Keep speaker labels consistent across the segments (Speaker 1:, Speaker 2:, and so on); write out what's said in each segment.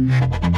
Speaker 1: Música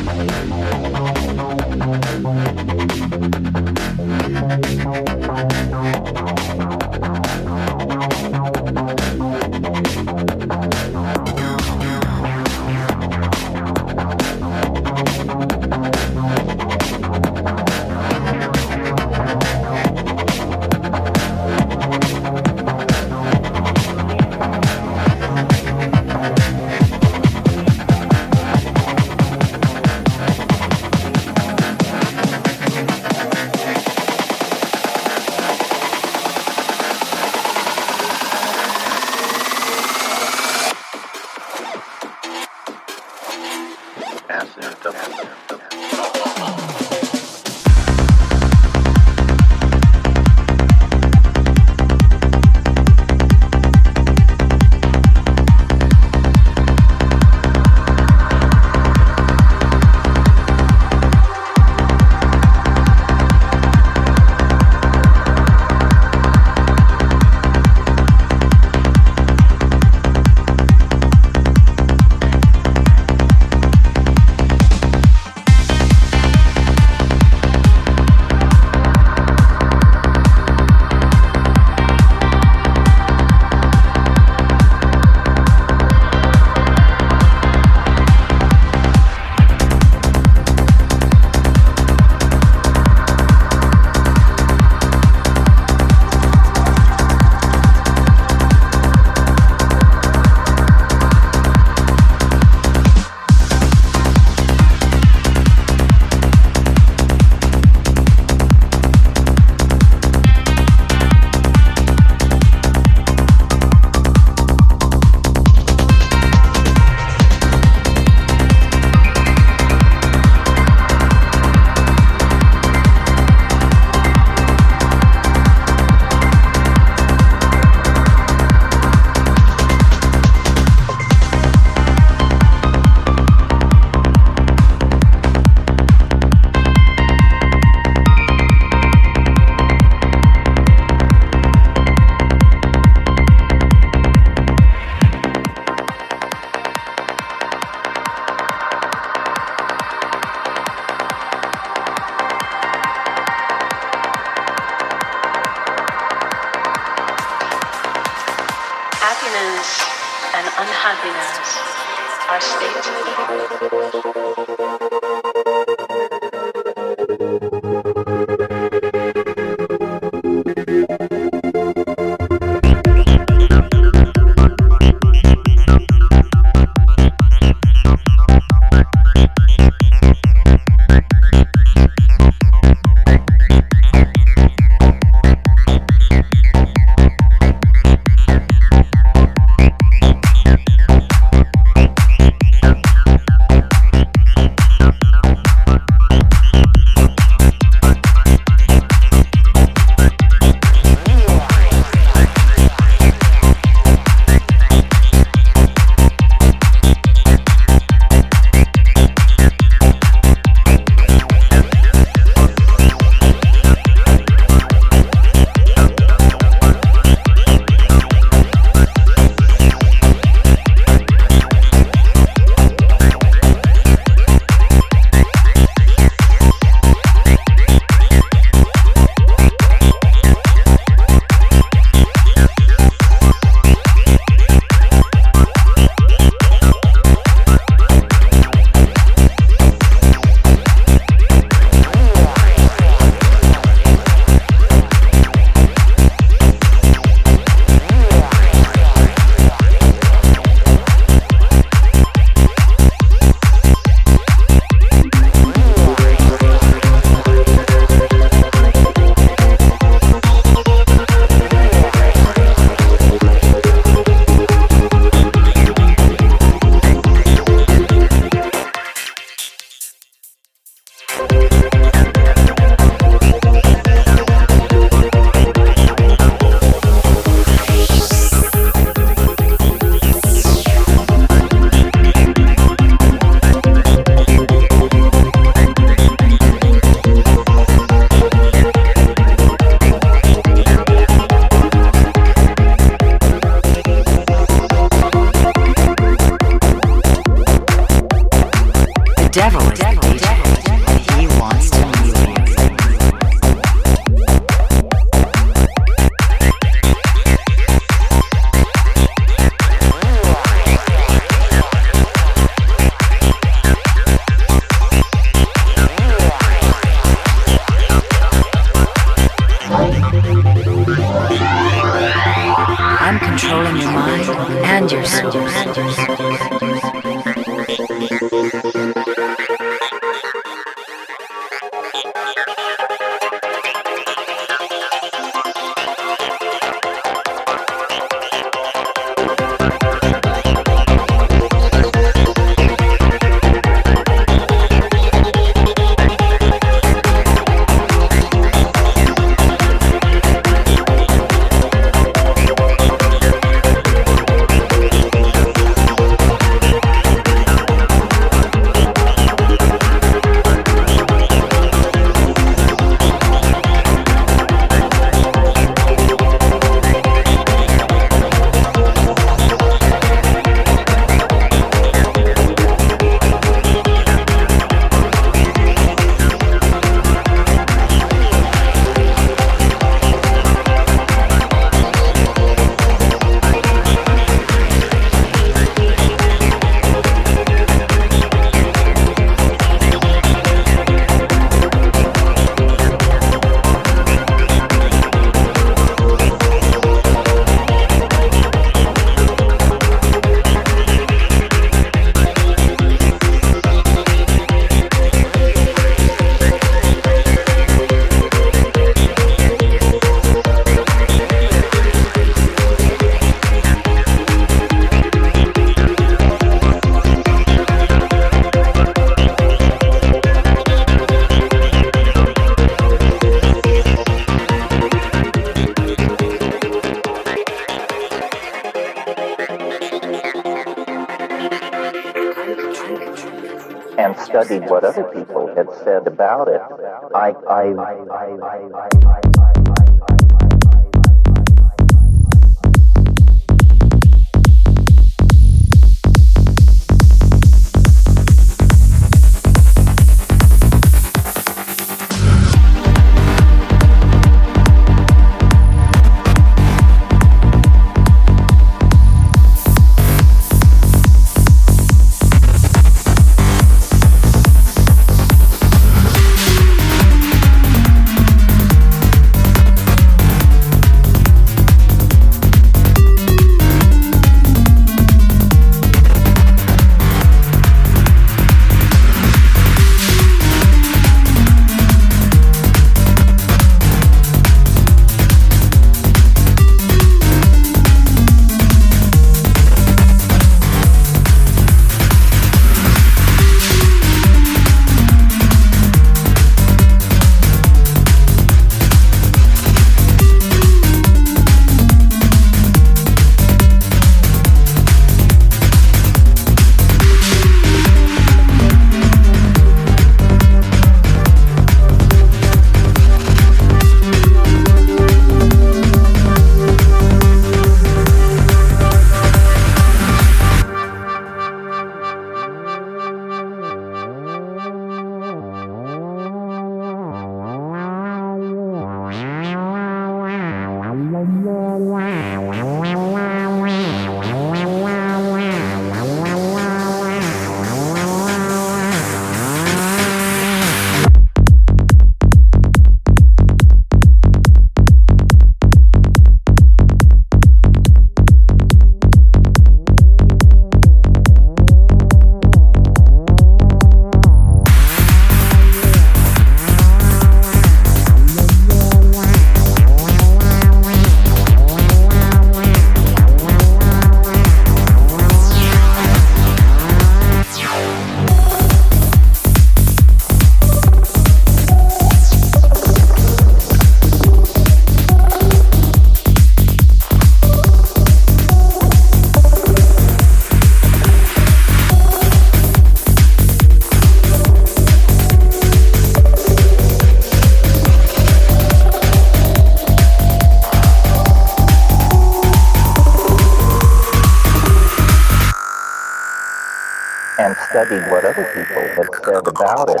Speaker 2: studied what other people had said about it,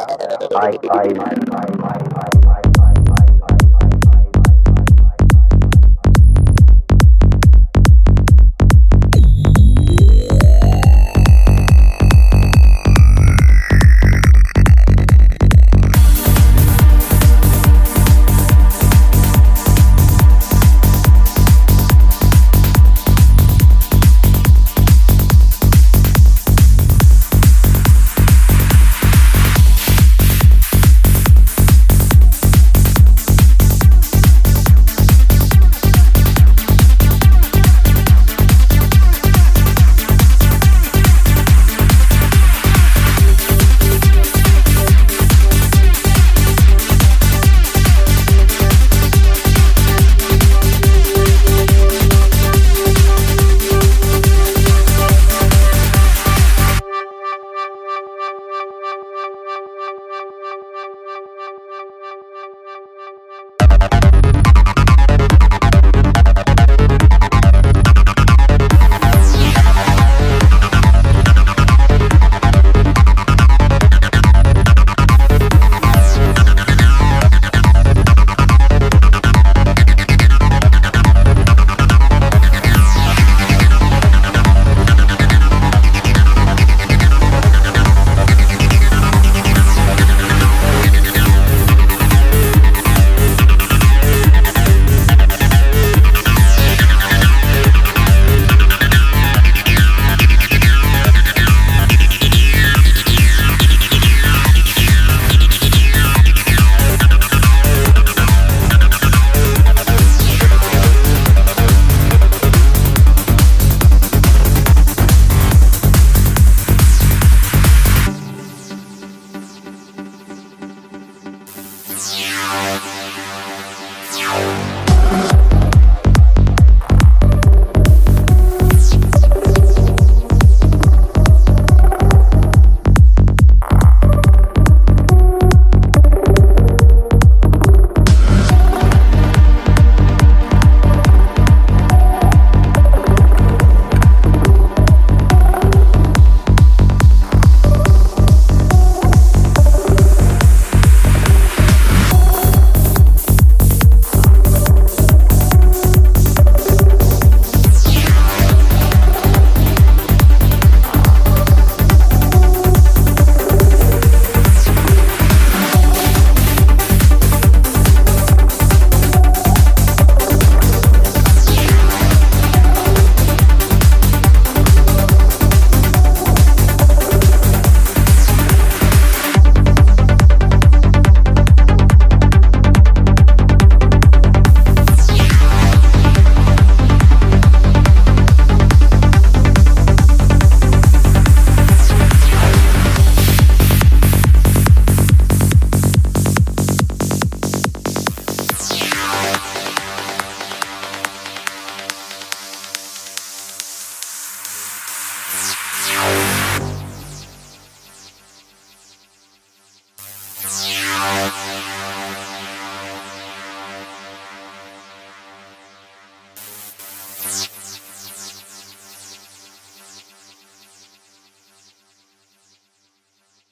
Speaker 2: I, I, I